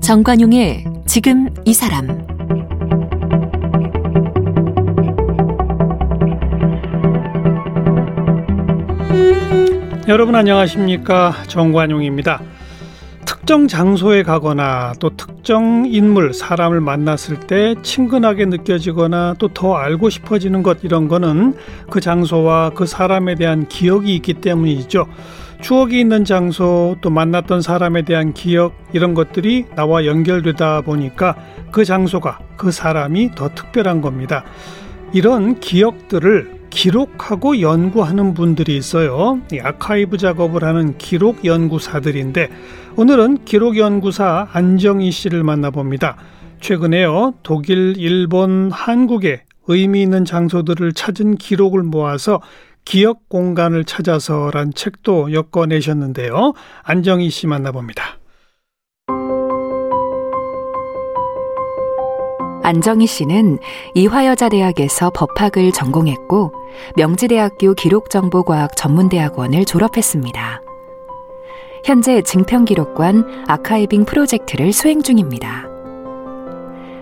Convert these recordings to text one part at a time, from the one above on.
정관용의 지금 이 사람 여러분 안녕하십니까 정관용입니다. 특정 장소에 가거나 또 특 정 인물, 사람을 만났을 때 친근하게 느껴지거나 또 더 알고 싶어지는 것 이런 거는 그 장소와 그 사람에 대한 기억이 있기 때문이죠. 추억이 있는 장소 또 만났던 사람에 대한 기억 이런 것들이 나와 연결되다 보니까 그 장소가 그 사람이 더 특별한 겁니다. 이런 기억들을 기록하고 연구하는 분들이 있어요. 아카이브 작업을 하는 기록 연구사들인데 오늘은 기록 연구사 안정희 씨를 만나봅니다. 최근에요. 독일, 일본, 한국의 의미 있는 장소들을 찾은 기록을 모아서 기억 공간을 찾아서란 책도 엮어내셨는데요. 안정희 씨 만나봅니다. 안정희 씨는 이화여자대학에서 법학을 전공했고 명지대학교 기록정보과학 전문대학원을 졸업했습니다. 현재 증평기록관 아카이빙 프로젝트를 수행 중입니다.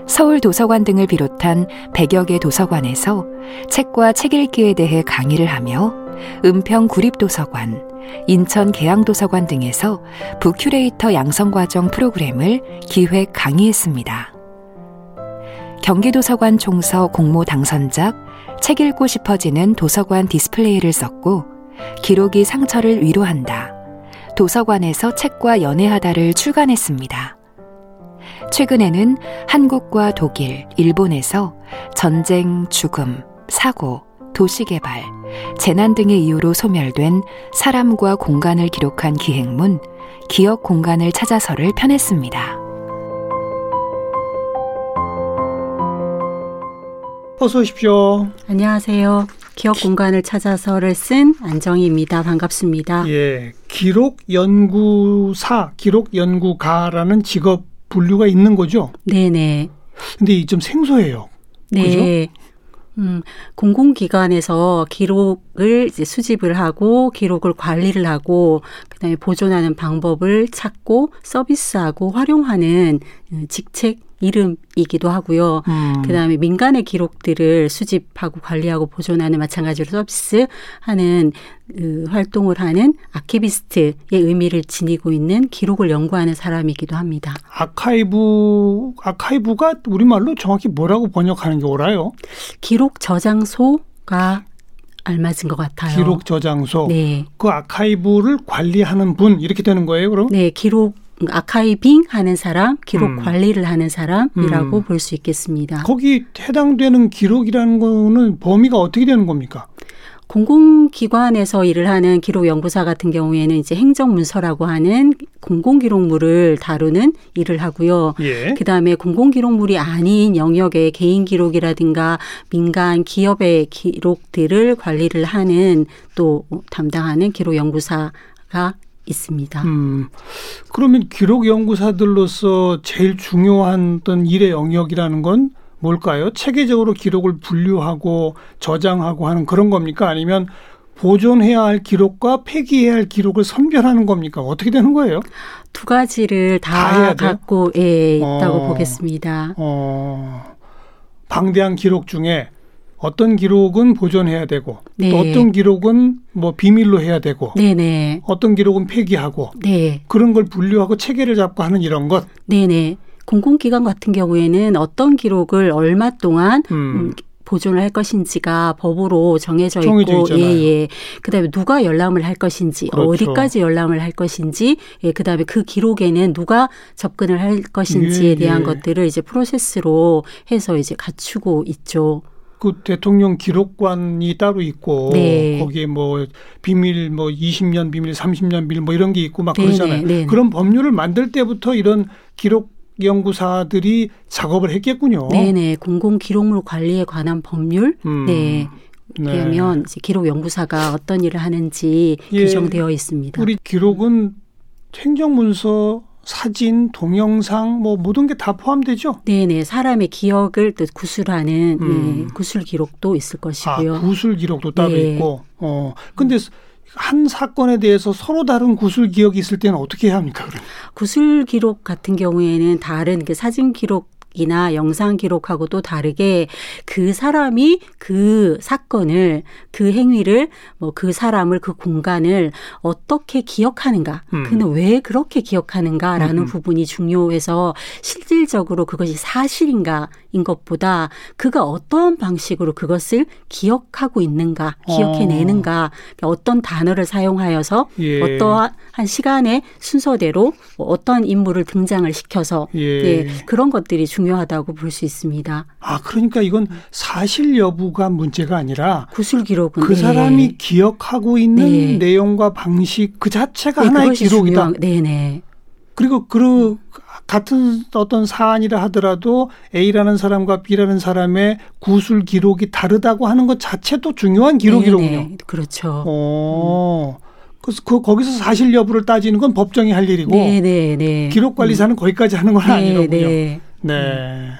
서울 도서관 등을 비롯한 100여 개 도서관에서 책과 책 읽기에 대해 강의를 하며 은평 구립도서관, 인천 계양도서관 등에서 부큐레이터 양성과정 프로그램을 기획 강의했습니다. 경기도서관 총서 공모 당선작 책 읽고 싶어지는 도서관 디스플레이를 썼고 기록이 상처를 위로한다. 도서관에서 책과 연애하다를 출간했습니다. 최근에는 한국과 독일, 일본에서 전쟁, 죽음, 사고, 도시개발, 재난 등의 이유로 소멸된 사람과 공간을 기록한 기행문, 기억 공간을 찾아서를 펴냈습니다. 어서 오십시오. 안녕하세요. 기억 공간을 찾아서를 쓴 안정희입니다. 반갑습니다. 예. 기록 연구사, 기록 연구가라는 직업 분류가 있는 거죠? 네네. 근데 이좀 생소해요. 네. 그죠? 음, 공공기관에서 기록을 이제 수집을 하고 기록을 관리를 하고 그다음에 보존하는 방법을 찾고 서비스하고 활용하는 음, 직책 이름이기도 하고요. 음. 그다음에 민간의 기록들을 수집하고 관리하고 보존하는 마찬가지로 서비스하는 그 활동을 하는 아키비스트의 의미를 지니고 있는 기록을 연구하는 사람이기도 합니다. 아카이브 아카이브가 우리말로 정확히 뭐라고 번역하는 게 옳아요? 기록 저장소가 알맞은 것 같아요. 기록 저장소. 네. 그 아카이브를 관리하는 분 이렇게 되는 거예요, 그럼? 네, 기록 아카이빙 하는 사람, 기록 음. 관리를 하는 사람이라고 음. 볼수 있겠습니다. 거기 해당되는 기록이라는 거는 범위가 어떻게 되는 겁니까? 공공기관에서 일을 하는 기록연구사 같은 경우에는 이제 행정문서라고 하는 공공기록물을 다루는 일을 하고요. 예. 그 다음에 공공기록물이 아닌 영역의 개인기록이라든가 민간 기업의 기록들을 관리를 하는 또 담당하는 기록연구사가 있습니다. 음, 그러면 기록 연구사들로서 제일 중요한 어떤 일의 영역이라는 건 뭘까요? 체계적으로 기록을 분류하고 저장하고 하는 그런 겁니까? 아니면 보존해야 할 기록과 폐기해야 할 기록을 선별하는 겁니까? 어떻게 되는 거예요? 두 가지를 다, 다 갖고 예, 있다고 어, 보겠습니다. 어, 방대한 기록 중에 어떤 기록은 보존해야 되고 네. 또 어떤 기록은 뭐 비밀로 해야 되고 네네. 어떤 기록은 폐기하고 네. 그런 걸 분류하고 체계를 잡고 하는 이런 것. 네네. 공공기관 같은 경우에는 어떤 기록을 얼마 동안 음. 음 보존을 할 것인지가 법으로 정해져 있고 예예. 그다음에 누가 열람을 할 것인지 그렇죠. 어디까지 열람을 할 것인지 예 그다음에 그 기록에는 누가 접근을 할 것인지에 예, 대한 예. 것들을 이제 프로세스로 해서 이제 갖추고 있죠. 그 대통령 기록관이 따로 있고 네. 거기에 뭐 비밀 뭐 20년 비밀, 30년 비밀 뭐 이런 게 있고 막 그러잖아요. 네네. 네네. 그런 법률을 만들 때부터 이런 기록 연구사들이 작업을 했겠군요. 네네 공공 기록물 관리에 관한 법률. 음. 네. 그러면 네. 기록 연구사가 어떤 일을 하는지 예. 규정되어 있습니다. 우리 기록은 행정문서 사진, 동영상 뭐 모든 게 다 포함되죠? 네네 사람의 기억을 또 구술하는 음. 네, 구술 기록도 있을 것이고요. 아, 구술 기록도 따로 네. 있고. 어 근데 한 사건에 대해서 서로 다른 구술 기억이 있을 때는 어떻게 해야 합니까? 그럼? 구술 기록 같은 경우에는 다른 그 사진 기록 이나 영상 기록하고 도 다르게 그 사람이 그 사건을 그 행위를 뭐 그 사람을 그 공간을 어떻게 기억하는가 음. 그는 왜 그렇게 기억하는가라는 음. 부분이 중요해서 실질적으로 그것이 사실인가 인 것보다 그가 어떤 방식으로 그것을 기억하고 있는가 기억해내는가 어. 어떤 단어를 사용하여서 예. 어떠한 시간의 순서대로 어떤 인물을 등장을 시켜서 예. 예 그런 것들이 중요. 중요하다고 볼 수 있습니다. 아, 그러니까 이건 사실 여부가 문제가 아니라 구술 기록은 그 사람이 네. 기억하고 있는 네. 내용과 방식 그 자체가 네, 하나의 기록이다. 네네. 네. 그리고 그 같은 어떤 사안이라 하더라도 A라는 사람과 B라는 사람의 구술 기록이 다르다고 하는 것 자체도 중요한 기록이로군요. 네네. 그렇죠. 오. 음. 그래서 그 거기서 사실 여부를 따지는 건 법정이 할 일이고 네네네. 기록 관리사는 음. 거기까지 하는 건 아니로군요. 네.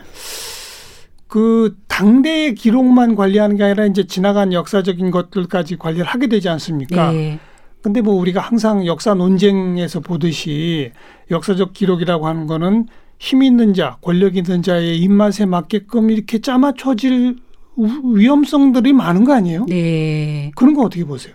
그 당대의 기록만 관리하는 게 아니라 이제 지나간 역사적인 것들까지 관리를 하게 되지 않습니까? 네. 근데 뭐 우리가 항상 역사 논쟁에서 보듯이 역사적 기록이라고 하는 거는 힘 있는 자, 권력 있는 자의 입맛에 맞게끔 이렇게 짜맞춰질 위험성들이 많은 거 아니에요? 네. 그런 거 어떻게 보세요?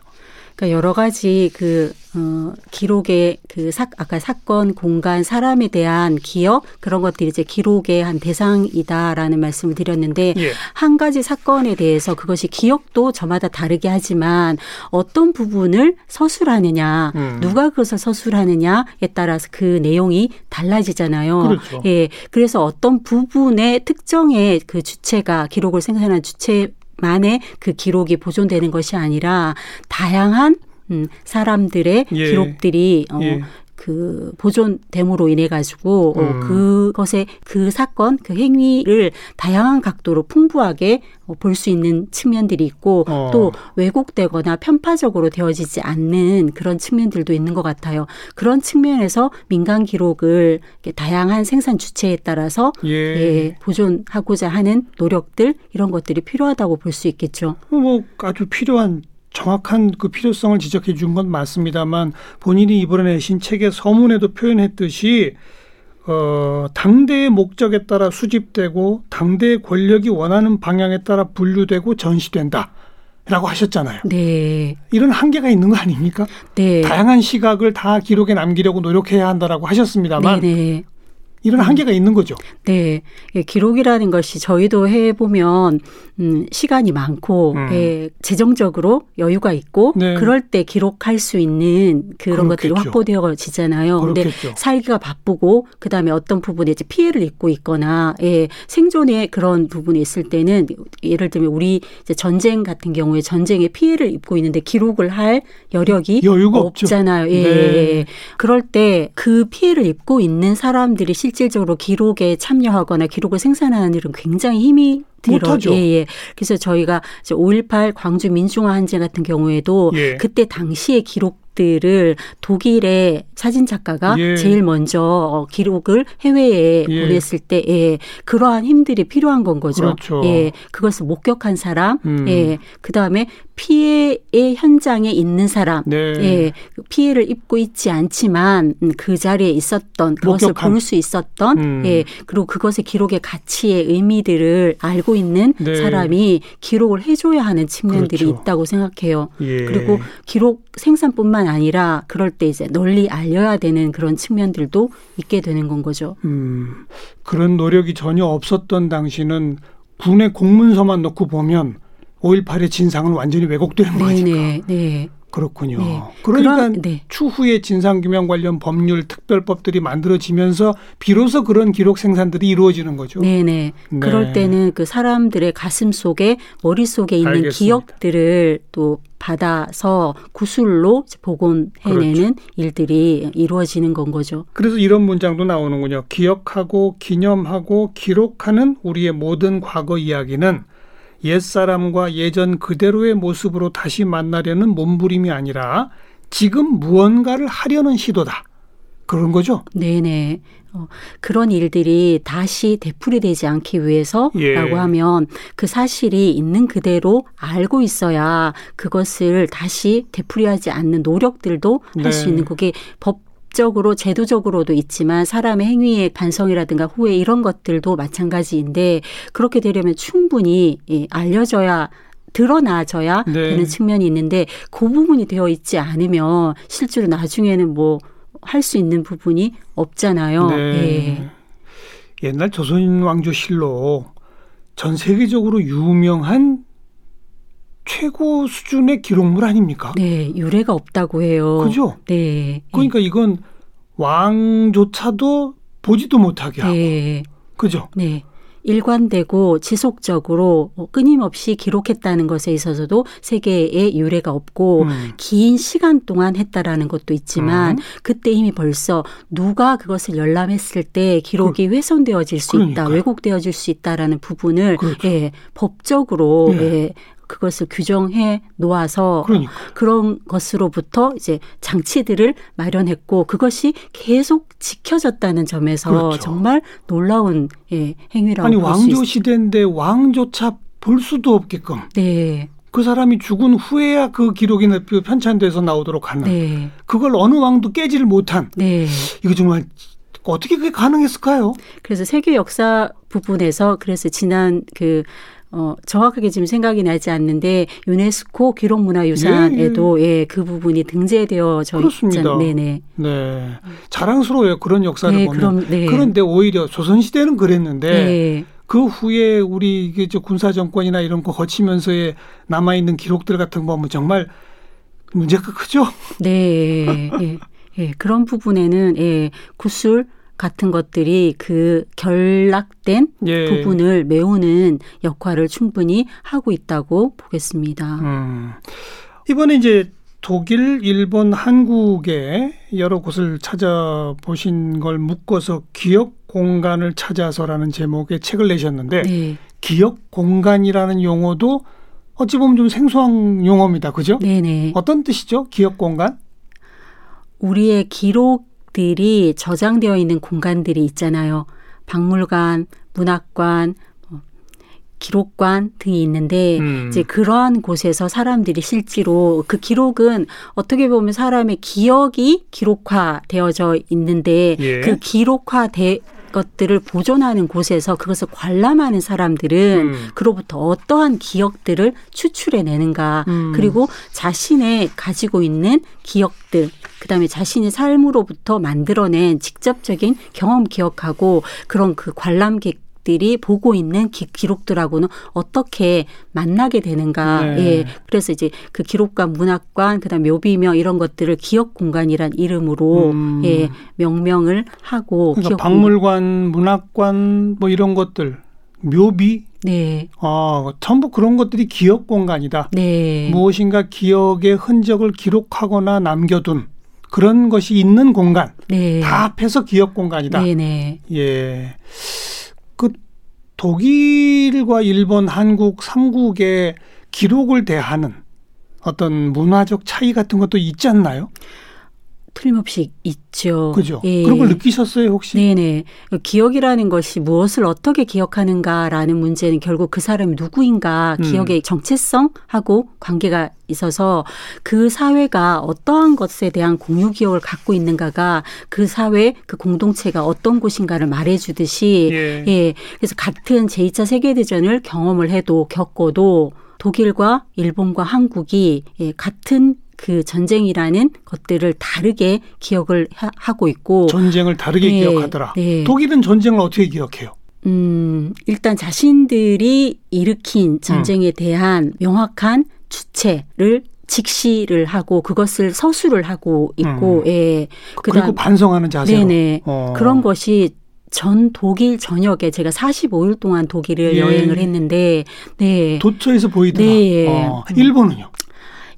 그러니까 여러 가지 그 어, 기록의 그 사, 아까 사건, 공간, 사람에 대한 기억 그런 것들이 이제 기록의 한 대상이다라는 말씀을 드렸는데 예. 한 가지 사건에 대해서 그것이 기억도 저마다 다르게 하지만 어떤 부분을 서술하느냐, 음. 누가 그것을 서술하느냐에 따라서 그 내용이 달라지잖아요. 그렇죠. 예, 그래서 어떤 부분의 특정의 그 주체가 기록을 생산한 주체 만의 그 기록이 보존되는 것이 아니라 다양한 음, 사람들의 예. 기록들이 어, 예. 그 보존됨으로 인해 가지고 어, 음. 그것의 그 사건 그 행위를 다양한 각도로 풍부하게 어, 볼수 있는 측면들이 있고 어. 또 왜곡되거나 편파적으로 되어지지 않는 그런 측면들도 있는 것 같아요. 그런 측면에서 민간 기록을 다양한 생산 주체에 따라서 예. 예, 보존하고자 하는 노력들 이런 것들이 필요하다고 볼 수 있겠죠. 뭐 아주 필요한 정확한 그 필요성을 지적해 준 건 맞습니다만 본인이 이번에 내신 책의 서문에도 표현했듯이 어, 당대의 목적에 따라 수집되고 당대의 권력이 원하는 방향에 따라 분류되고 전시된다. 라고 하셨잖아요. 네. 이런 한계가 있는 거 아닙니까? 네. 다양한 시각을 다 기록에 남기려고 노력해야 한다라고 하셨습니다만 네네. 네. 이런 한계가 있는 거죠. 네. 예, 기록이라는 것이 저희도 해보면, 음, 시간이 많고, 음. 예, 재정적으로 여유가 있고, 네. 그럴 때 기록할 수 있는 그런 그렇겠죠. 것들이 확보되어지잖아요. 그런데 살기가 바쁘고, 그 다음에 어떤 부분에 이제 피해를 입고 있거나, 예, 생존에 그런 부분이 있을 때는, 예를 들면 우리 이제 전쟁 같은 경우에 전쟁에 피해를 입고 있는데 기록을 할 여력이 여유가 없잖아요. 예, 네. 예. 그럴 때 그 피해를 입고 있는 사람들이 실 질적으로 기록에 참여하거나 기록을 생산하는 일은 굉장히 힘이 들어. 예, 예. 그래서 저희가 5.18 광주 민중화 항쟁 같은 경우에도 예. 그때 당시의 기록 들을 독일의 사진 작가가 예. 제일 먼저 어, 기록을 해외에 예. 보냈을 때 예, 그러한 힘들이 필요한 건 거죠. 그렇죠. 예, 그것을 목격한 사람, 음. 예, 그 다음에 피해의 현장에 있는 사람, 네. 예, 피해를 입고 있지 않지만 음, 그 자리에 있었던 그것을 볼 수 있었던, 음. 예, 그리고 그것의 기록의 가치의 의미들을 알고 있는 네. 사람이 기록을 해줘야 하는 측면들이 그렇죠. 있다고 생각해요. 예. 그리고 기록 생산뿐만 아니라 그럴 때 이제 널리 알려야 되는 그런 측면들도 있게 되는 건 거죠. 음, 그런 노력이 전혀 없었던 당시는 군의 공문서만 놓고 보면 5.18의 진상은 완전히 왜곡되는 거니까. 네, 네. 그렇군요. 네. 그러니까 그런, 네. 추후에 진상규명 관련 법률 특별법들이 만들어지면서 비로소 그런 기록 생산들이 이루어지는 거죠. 네네. 네. 그럴 때는 그 사람들의 가슴 속에 머릿 속에 있는 알겠습니다. 기억들을 또 받아서 구술로 복원해내는 그렇죠. 일들이 이루어지는 건 거죠. 그래서 이런 문장도 나오는군요. 기억하고 기념하고 기록하는 우리의 모든 과거 이야기는 옛사람과 예전 그대로의 모습으로 다시 만나려는 몸부림이 아니라 지금 무언가를 하려는 시도다. 그런 거죠? 네네. 어, 그런 일들이 다시 되풀이되지 않기 위해서라고 예. 하면 그 사실이 있는 그대로 알고 있어야 그것을 다시 되풀이하지 않는 노력들도 할수 네. 있는 그게 법 적으로 제도적으로도 있지만 사람의 행위의 반성이라든가 후회 이런 것들도 마찬가지인데 그렇게 되려면 충분히 예, 알려져야 드러나져야 네. 되는 측면이 있는데 그 부분이 되어 있지 않으면 실제로 나중에는 뭐 할 수 있는 부분이 없잖아요. 네. 예. 옛날 조선 왕조실록 전 세계적으로 유명한 최고 수준의 기록물 아닙니까? 네, 유례가 없다고 해요. 그죠? 네. 그러니까 이건 왕조차도 보지도 못하게 하고 네. 그죠? 네. 일관되고 지속적으로 뭐 끊임없이 기록했다는 것에 있어서도 세계에 유례가 없고 음. 긴 시간 동안 했다라는 것도 있지만 음. 그때 이미 벌써 누가 그것을 열람했을 때 기록이 훼손되어질 수 있다, 그 그러니까요. 왜곡되어질 수 있다라는 부분을 그렇죠. 예, 법적으로 예. 예, 그것을 규정해 놓아서 그러니까 그런 것으로부터 이제 장치들을 마련했고 그것이 계속 지켜졌다는 점에서 그렇죠. 정말 놀라운 예, 행위라고 아니 왕조 있- 시대인데 왕조차 볼 수도 없게끔 네, 그 사람이 죽은 후에야 그 기록이 편찬돼서 나오도록 하는 네, 그걸 어느 왕도 깨지를 못한 네. 이거 정말 어떻게 그게 가능했을까요? 그래서 세계 역사 부분에서 그래서 지난 그 어, 정확하게 지금 생각이 나지 않는데 유네스코 기록문화유산에도 예, 그 부분이 등재되어져 그렇습니다. 있잖아요. 네네. 네 자랑스러워요 그런 역사를 네, 보면 그럼 네. 그런데 오히려 조선 시대는 그랬는데 네. 그 후에 우리 이게 저 군사 정권이나 이런 거 거치면서의 남아 있는 기록들 같은 거 보면 정말 문제가 크죠. 네. 예. 예. 그런 부분에는 예, 구술 같은 것들이 그 결락된 예. 부분을 메우는 역할을 충분히 하고 있다고 보겠습니다. 음. 이번에 이제 독일, 일본, 한국의 여러 곳을 찾아보신 걸 묶어서 기억 공간을 찾아서라는 제목의 책을 내셨는데 네. 기억 공간이라는 용어도 어찌 보면 좀 생소한 용어입니다. 그죠? 네네. 어떤 뜻이죠? 기억 공간? 우리의 기록 들이 저장되어 있는 공간들이 있잖아요. 박물관, 문학관, 뭐, 기록관 등이 있는데 음. 이제 그러한 곳에서 사람들이 실제로 그 기록은 어떻게 보면 사람의 기억이 기록화되어져 있는데 예. 그 기록화된 것들을 보존하는 곳에서 그것을 관람하는 사람들은 음. 그로부터 어떠한 기억들을 추출해내는가 음. 그리고 자신의 가지고 있는 기억들 그다음에 자신의 삶으로부터 만들어낸 직접적인 경험 기억하고 그런 그 관람객 들이 보고 있는 기, 기록들하고는 어떻게 만나게 되는가. 네. 예. 그래서 이제 그 기록관, 문학관, 그다음 묘비명 이런 것들을 기억 공간이란 이름으로 음. 예, 명명을 하고 그러니까 박물관, 문학관 뭐 이런 것들, 묘비, 네. 아 전부 그런 것들이 기억 공간이다. 네. 무엇인가 기억의 흔적을 기록하거나 남겨둔 그런 것이 있는 공간 네. 다 합해서 기억 공간이다. 네, 네. 예. 그 독일과 일본, 한국 삼국의 기록을 대하는 어떤 문화적 차이 같은 것도 있지 않나요? 틀림없이 있죠. 그죠? 예. 그런 걸 느끼셨어요, 혹시? 네네. 기억이라는 것이 무엇을 어떻게 기억하는가라는 문제는 결국 그 사람이 누구인가 음. 기억의 정체성하고 관계가 있어서 그 사회가 어떠한 것에 대한 공유 기억을 갖고 있는가가 그 사회 그 공동체가 어떤 곳인가를 말해주듯이 예. 예. 그래서 같은 제2차 세계대전을 경험을 해도 겪어도 독일과 일본과 한국이 예, 같은 그 전쟁이라는 것들을 다르게 기억을 하- 하고 있고 전쟁을 다르게 네, 기억하더라. 네. 독일은 전쟁을 어떻게 기억해요? 음, 일단 자신들이 일으킨 전쟁에 대한 명확한 주체를 직시를 하고 그것을 서술을 하고 있고, 음. 예. 그리고 반성하는 자세로. 네네 어. 그런 것이 전 독일 전역에 제가 45일 동안 독일을 예. 여행 을 했는데, 네. 도처에서 보이더라. 네. 어, 음. 일본은요?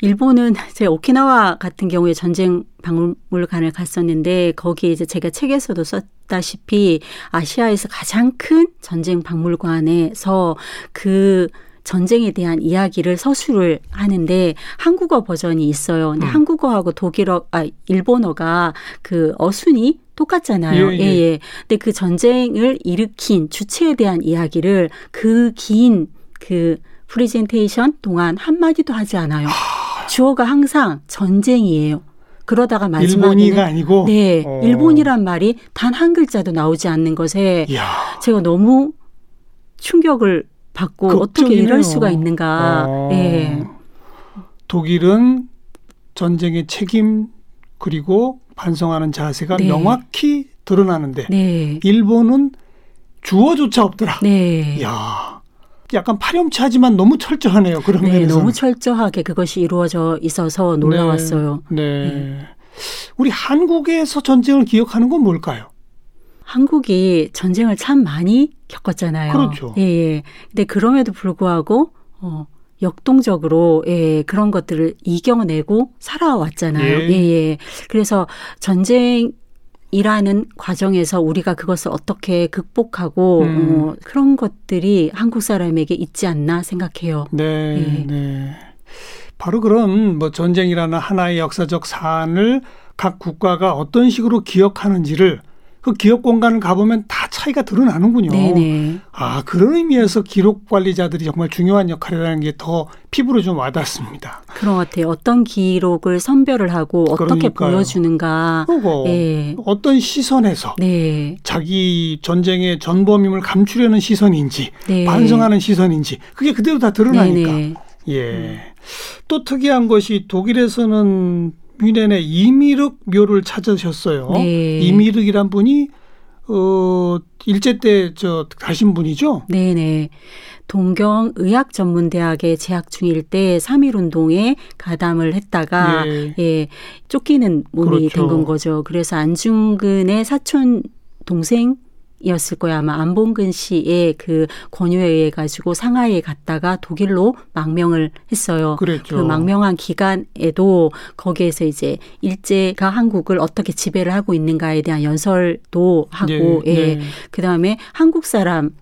일본은 제가 오키나와 같은 경우에 전쟁 박물관을 갔었는데 거기에 이제 제가 책에서도 썼다시피 아시아에서 가장 큰 전쟁 박물관에서 그 전쟁에 대한 이야기를 서술을 하는데 한국어 버전이 있어요. 근데 음. 한국어하고 독일어, 아, 일본어가 그 어순이 똑같잖아요. 예, 예. 예, 예. 근데 그 전쟁을 일으킨 주체에 대한 이야기를 그 긴그 그 프리젠테이션 동안 한마디도 하지 않아요. 하... 주어가 항상 전쟁이에요. 그러다가 마지막에는 일본이가 아니고 네, 어. 일본이란 말이 단 한 글자도 나오지 않는 것에 이야. 제가 너무 충격을 받고 극적이네요. 어떻게 이럴 수가 있는가. 어. 네. 독일은 전쟁의 책임 그리고 반성하는 자세가 네. 명확히 드러나는데 네. 일본은 주어조차 없더라. 네. 야. 약간 파렴치하지만 너무 철저하네요. 그런 네, 면에서 너무 철저하게 그것이 이루어져 있어서 놀라웠어요. 네, 네. 네. 우리 한국에서 전쟁을 기억하는 건 뭘까요? 한국이 전쟁을 참 많이 겪었잖아요. 그렇죠. 예, 예. 근데 그럼에도 불구하고 어 역동적으로 예, 그런 것들을 이겨내고 살아왔잖아요. 예, 예. 예. 그래서 전쟁 이라는 과정에서 우리가 그것을 어떻게 극복하고 음. 어, 그런 것들이 한국 사람에게 있지 않나 생각해요. 네, 예. 네. 바로 그런 뭐 전쟁이라는 하나의 역사적 사안을 각 국가가 어떤 식으로 기억하는지를 그 기업 공간을 가보면 다 차이가 드러나는군요. 네네. 아 그런 의미에서 기록 관리자들이 정말 중요한 역할이라는 게 더 피부로 좀 와닿습니다. 그런 것 같아요. 어떤 기록을 선별을 하고 어떻게 그러니까요. 보여주는가. 그리고 네. 어떤 시선에서 네. 자기 전쟁의 전범임을 감추려는 시선인지 네. 반성하는 시선인지 그게 그대로 다 드러나니까. 네네. 예. 또 특이한 것이 독일에서는 뮌헨의 이미륵 묘를 찾으셨어요. 네. 이미륵이란 분이 어 일제 때 저 가신 분이죠? 네, 네. 동경 의학 전문 대학에 재학 중일 때 3.1 운동에 가담을 했다가 예, 예 쫓기는 몸이 그렇죠. 된건 거죠. 그래서 안중근의 사촌 동생 이었을 거야 아마 안봉근 씨의 그 권유에 의해 가지고 상하이에 갔다가 독일로 망명을 했어요. 그랬죠. 그 망명한 기간에도 거기에서 이제 일제가 한국을 어떻게 지배를 하고 있는가에 대한 연설도 하고 네, 예. 네. 그다음에 한국 사람 에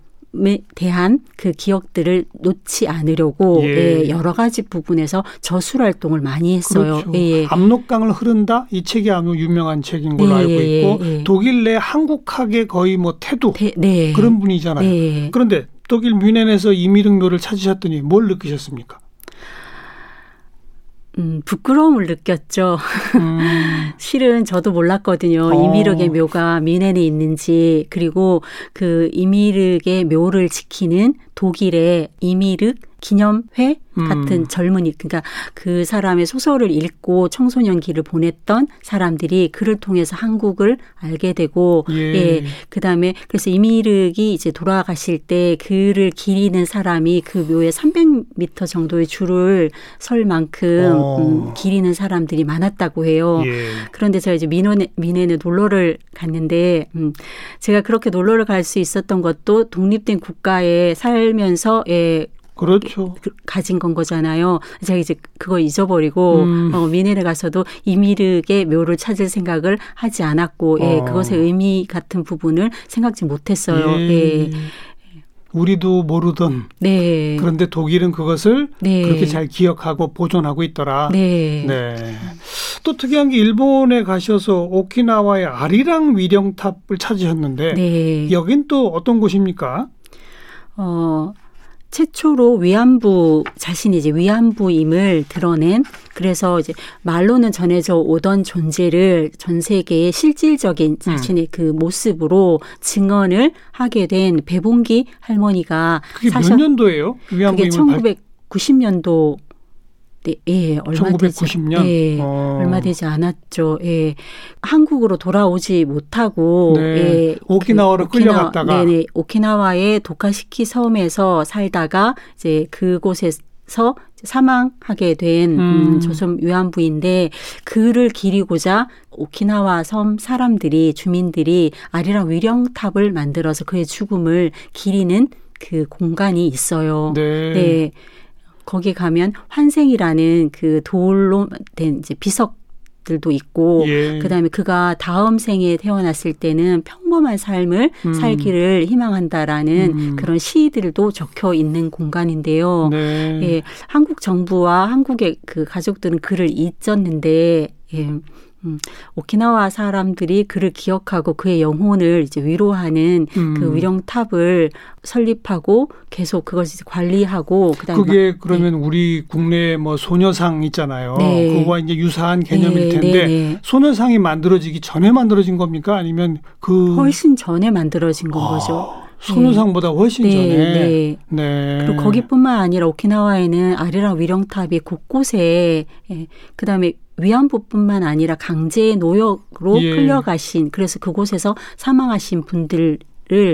대한 그 기억들을 놓지 않으려고 예. 예, 여러 가지 부분에서 저술 활동을 많이 했어요. 그렇죠. 예, 예. 압록강을 흐른다 이 책이 아주 유명한 책인 걸로 예, 알고 예, 있고 독일 내 한국학의 거의 뭐 태도 대, 네. 그런 분이잖아요. 네. 그런데 독일 뮌헨에서 이미륵묘를 찾으셨더니 뭘 느끼셨습니까? 음, 부끄러움을 느꼈죠. 음. 실은 저도 몰랐거든요. 어. 이미륵의 묘가 미넨에 있는지, 그리고 그 이미륵의 묘를 지키는 독일의 이미륵 기념회 음. 같은 젊은이 그러니까 그 사람의 소설을 읽고 청소년기를 보냈던 사람들이 그를 통해서 한국을 알게 되고 예, 예 그다음에 그래서 이미륵이 이제 돌아가실 때 그를 기리는 사람이 그 묘에 300m 정도의 줄을 설 만큼 어. 음, 기리는 사람들이 많았다고 해요. 예. 그런데 제가 이제 민원에 민해에 놀러를 갔는데 음 제가 그렇게 놀러를 갈 수 있었던 것도 독립된 국가에 살면서 예 그렇죠. 그, 가진 건 거잖아요. 제가 이제 그거 잊어버리고 음. 어, 미네를 가서도 이미륵의 묘를 찾을 생각을 하지 않았고, 예, 어. 그것의 의미 같은 부분을 생각지 못했어요. 예. 예. 우리도 모르던. 네. 그런데 독일은 그것을 네. 그렇게 잘 기억하고 보존하고 있더라. 네. 네. 또 특이한 게 일본에 가셔서 오키나와의 아리랑 위령탑을 찾으셨는데 네. 여긴 또 어떤 곳입니까? 어, 최초로 위안부 자신이 이제 위안부임을 드러낸 그래서 이제 말로는 전해져 오던 존재를 전 세계의 실질적인 음. 자신의 음. 그 모습으로 증언을 하게 된 배봉기 할머니가 그게 사셨, 몇 년도예요? 위안부임을 그게 1990년도 네, 예, 얼마 1990년? 되지, 예, 어. 얼마 되지 않았죠. 예, 한국으로 돌아오지 못하고 네, 예, 오키나와로 그, 끌려갔다가 네네 오키나와의 도카시키 섬에서 살다가 이제 그곳에서 사망하게 된 음. 음, 조선 위안부인데 그를 기리고자 오키나와 섬 사람들이 주민들이 아리랑 위령탑을 만들어서 그의 죽음을 기리는 그 공간이 있어요. 네. 네. 거기 가면 환생이라는 그 돌로 된 이제 비석 들도 있고 예. 그다음에 그가 다음 생에 태어났을 때는 평범한 삶을 음. 살기를 희망한다라는 음. 그런 시들도 적혀 있는 공간인데요. 네. 예, 한국 정부와 한국의 그 가족들은 그를 잊었는데 예. 음, 오키나와 사람들이 그를 기억하고 그의 영혼을 이제 위로하는 음. 그 위령탑을 설립하고 계속 이제 관리하고 그다음에 그게 막- 그러면 우리 국내 뭐 소녀상 있잖아요. 네. 그거와 이제 유사한 개념일 네, 텐데 네, 네. 소녀상이 만들어지기 전에 만들어진 겁니까? 아니면 그 훨씬 전에 만들어진 건 거죠. 아, 소녀상보다 훨씬 네, 전에 네. 네. 그리고 거기뿐만 아니라 오키나와에는 아리랑 위령탑이 곳곳에 예, 그다음에 위안부뿐만 아니라 강제 노역으로 예. 끌려가신 그래서 그곳에서 사망하신 분들을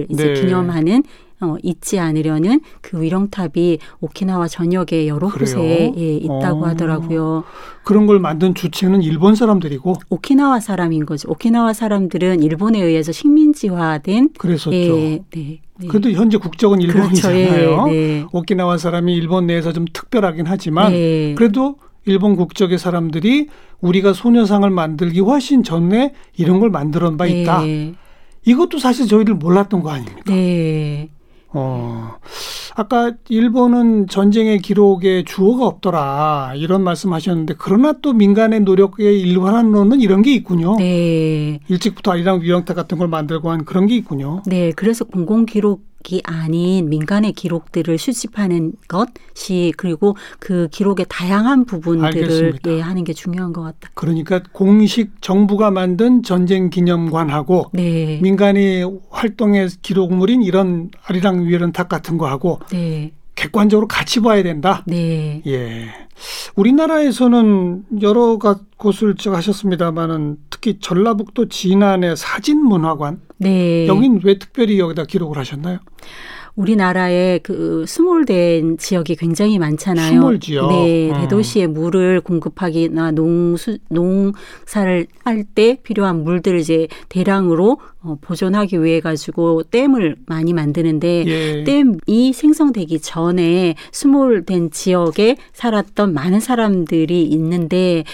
이제 네. 기념하는 어, 잊지 않으려는 그 위령탑이 오키나와 전역에 여러 그래요? 곳에 예, 있다고 어. 하더라고요. 그런 걸 만든 주체는 일본 사람들이고 오키나와 사람인 거죠. 오키나와 사람들은 일본에 의해서 식민지화된 그랬었죠. 예, 네, 네. 그래도 현재 국적은 그렇죠. 일본이잖아요. 예, 네. 오키나와 사람이 일본 내에서 좀 특별하긴 하지만 네. 그래도 일본 국적의 사람들이 우리가 소녀상을 만들기 훨씬 전에 이런 걸 만들어 봐 있다. 네. 이것도 사실 저희들 몰랐던 거 아닙니까? 네. 어. 아까 일본은 전쟁의 기록에 주어가 없더라 이런 말씀하셨는데 그러나 또 민간의 노력의 일환으로는 이런 게 있군요. 네. 일찍부터 아리랑 위령타 같은 걸 만들고 한 그런 게 있군요. 네. 그래서 공공 기록 이 아닌 민간의 기록들을 수집하는 것이 그리고 그 기록의 다양한 부분들을. 예, 하는 게 중요한 것 같다. 그러니까 공식 정부가 만든 전쟁 기념관하고 네. 민간이 활동의 기록물인 이런 아리랑 위령탑 같은 거 하고 네. 객관적으로 같이 봐야 된다. 네. 예. 우리나라에서는 여러 가- 곳을 쭉 하셨습니다만은 특히 전라북도 진안의 사진문화관 네. 여긴 왜 특별히 여기다 기록을 하셨나요? 우리나라에 그 수몰된 지역이 굉장히 많잖아요. 수몰 지역. 네, 음. 대도시에 물을 공급하기나 농수 농사를 할 때 필요한 물들을 이제 대량으로 어, 보존하기 위해 가지고 댐을 많이 만드는데 예. 댐이 생성되기 전에 수몰된 지역에 살았던 많은 사람들이 있는데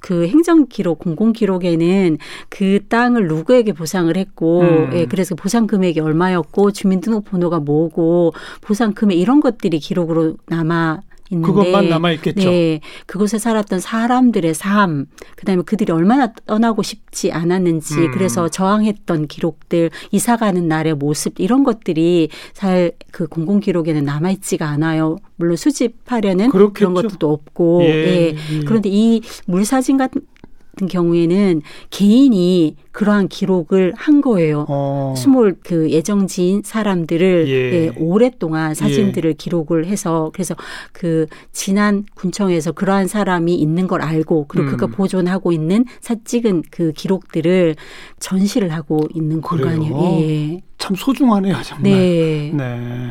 그 행정 기록, 공공 기록에는 그 땅을 누구에게 보상을 했고, 음. 예, 그래서 보상 금액이 얼마였고, 주민등록번호가 뭐고, 보상 금액 이런 것들이 기록으로 남아 있는데 그것만 남아 있겠죠. 네, 그곳에 살았던 사람들의 삶, 그다음에 그들이 얼마나 떠나고 싶지 않았는지, 음. 그래서 저항했던 기록들, 이사가는 날의 모습 이런 것들이 잘 그 공공 기록에는 남아 있지가 않아요. 물론 수집하려는 그런 그렇겠죠. 것들도 없고, 예, 예. 예. 그런데 이 물사진 같은 경우에는 개인이 그러한 기록을 한 거예요. 어. 수몰 그 예정지인 사람들을 예. 예, 오랫동안 사진들을 기록을 해서 그래서 그 진안 군청에서 그러한 사람이 있는 걸 알고 그리고 음. 그가 보존하고 있는 사 찍은 그 기록들을 전시를 하고 있는? 공간이에요. 예. 참 소중하네요, 정말. 네. 네.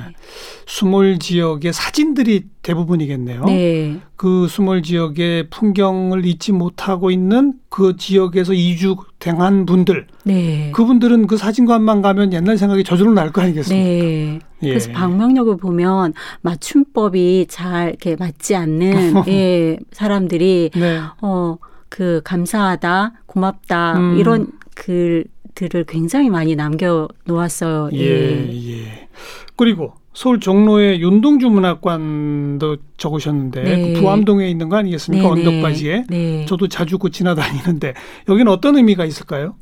수몰 지역의 사진들이 대부분이겠네요. 네. 그 수몰 지역의 풍경을 잊지 못하고 있는 그 지역에서 이주 행한 분들, 네. 그분들은 그 사진관만 가면 옛날 생각이 저절로 날 거 아니겠습니까? 네. 예. 그래서 방명록을 보면 맞춤법이 잘 이렇게 맞지 않는 예, 사람들이 네. 어, 그 감사하다, 고맙다 음. 이런 글들을 굉장히 많이 남겨 놓았어요. 예, 예. 그리고 서울 종로의 윤동주 문학관도 적으셨는데 네. 그 부암동에 있는 거 아니겠습니까? 네, 네. 언덕바지에. 네. 저도 자주 그 지나다니는데 여기는 어떤 의미가 있을까요?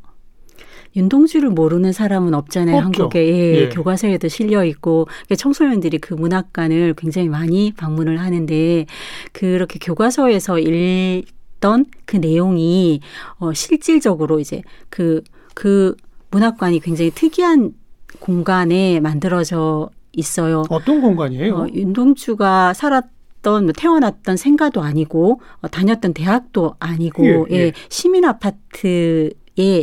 윤동주를 모르는 사람은 없잖아요. 없죠. 한국에 예, 예. 교과서에도 실려 있고 그러니까 청소년들이 그 문학관을 굉장히 많이 방문을 하는데 그렇게 교과서에서 읽던 그 내용이 어 실질적으로 이제 그그 문학관이 굉장히 특이한 공간에 만들어져 있어요. 어떤 공간이에요? 어, 윤동주가 살았던 뭐 태어났던 생가도 아니고 어, 다녔던 대학도 아니고 예, 예, 예. 시민 아파트에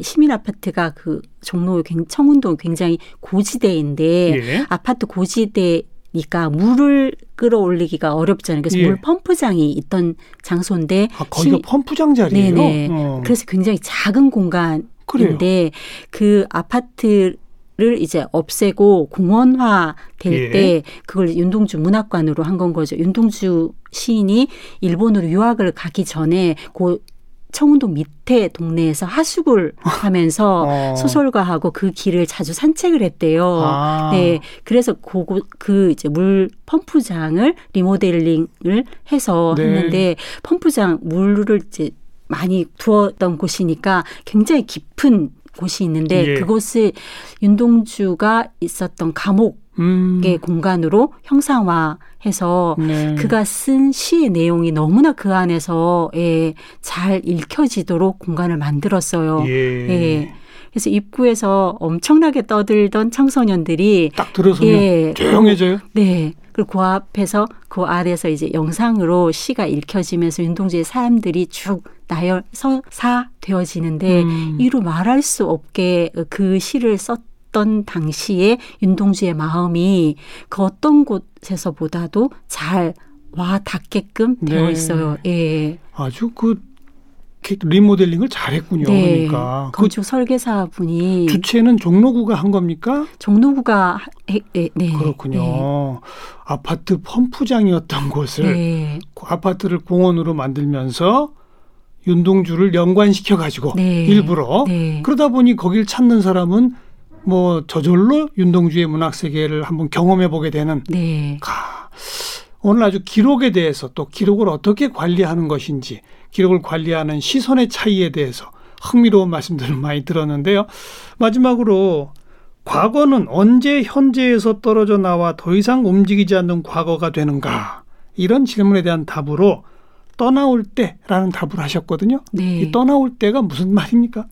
시민 아파트가 그 종로 굉- 청운동 굉장히 고지대인데 예. 아파트 고지대 니까 물을 끌어올리기가 어렵잖아요. 그래서 예. 물 펌프장이 있던 장소인데 아, 거기가 시민- 펌프장 자리예요. 네네. 어. 그래서 굉장히 작은 그래요. 공간인데 그 아파트 를 이제 없애고 공원화 될 예. 때 그걸 윤동주 문학관으로 한 건 거죠. 윤동주 시인이 일본으로 유학을 가기 전에 그 청운동 밑에 동네에서 하숙을 하면서 어. 소설가하고 그 길을 자주 산책을 했대요. 아. 네. 그래서 그거 그 이제 물 펌프장을 리모델링을 해서 네. 했는데 펌프장 물을 이제 많이 두었던 곳이니까 굉장히 깊은 곳이 있는데 예. 그곳을 윤동주가 있었던 감옥의 음. 공간으로 형상화해서 네. 그가 쓴 시의 내용이 너무나 그 안에서 예, 잘 읽혀지도록 공간을 만들었어요. 예. 예. 그래서 입구에서 엄청나게 떠들던 청소년들이 딱 들어서면 예, 조용해져요. 네. 그리고 그 앞에서 그 아래서 이제 영상으로 시가 읽혀지면서 윤동주의 사람들이 쭉 나열 서사 되어지는데 음. 이루 말할 수 없게 그 시를 썼던 당시에 윤동주의 마음이 그 어떤 곳에서보다도 잘 와 닿게끔 네. 되어 있어요. 예. 아주 그 리모델링을 잘했군요. 네. 그러니까 건축 그 설계사 분이 주체는 종로구가 한 겁니까? 종로구가 해, 네, 네. 그렇군요. 네. 아파트 펌프장이었던 곳을 네. 그 아파트를 공원으로 만들면서 윤동주를 연관시켜 가지고 네. 일부러 네. 그러다 보니 거길 찾는 사람은 뭐 저절로 윤동주의 문학 세계를 한번 경험해 보게 되는. 네. 가. 오늘 아주 기록에 대해서 또 기록을 어떻게 관리하는 것인지 기록을 관리하는 시선의 차이에 대해서 흥미로운 말씀들을 많이 들었는데요. 마지막으로 과거는 언제 현재에서 떨어져 나와 더 이상 움직이지 않는 과거가 되는가? 이런 질문에 대한 답으로 떠나올 때라는 답을 하셨거든요. 네. 이 떠나올 때가 무슨 말입니까?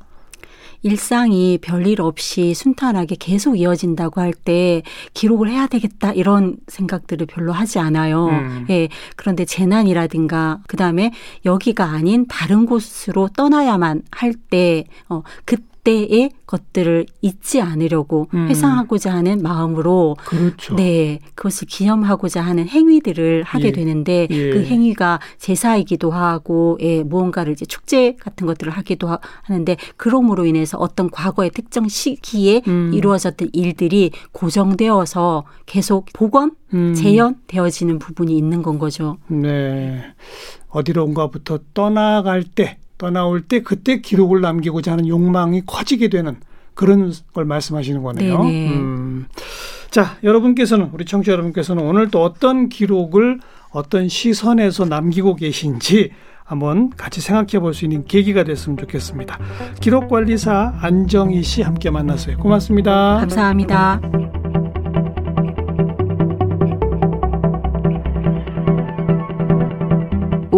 일상이 별일 없이 순탄하게 계속 이어진다고 할 때 기록을 해야 되겠다 이런 생각들을 별로 하지 않아요. 음. 예. 그런데 재난이라든가 그다음에 여기가 아닌 다른 곳으로 떠나야만 할 때 어, 그때 의 것들을 잊지 않으려고 음. 회상하고자 하는 마음으로 그렇죠. 네 그것을 기념하고자 하는 행위들을 하게 예. 되는데 예. 그 행위가 제사이기도 하고 예, 무언가를 이제 축제 같은 것들을 하기도 하, 하는데 그럼으로 인해서 어떤 과거의 특정 시기에 음. 이루어졌던 일들이 고정되어서 계속 복원 음. 재현되어지는 부분이 있는 건 거죠. 네 어디론가부터 떠나갈 때 떠나올 때 그때 기록을 남기고자 하는 욕망이 커지게 되는 그런 걸 말씀하시는 거네요. 음. 자, 여러분께서는 우리 청취자 여러분께서는 오늘 또 어떤 기록을 어떤 시선에서 남기고 계신지 한번 같이 생각해 볼 수 있는 계기가 됐으면 좋겠습니다. 기록관리사 안정희 씨 함께 만났어요. 고맙습니다. 감사합니다.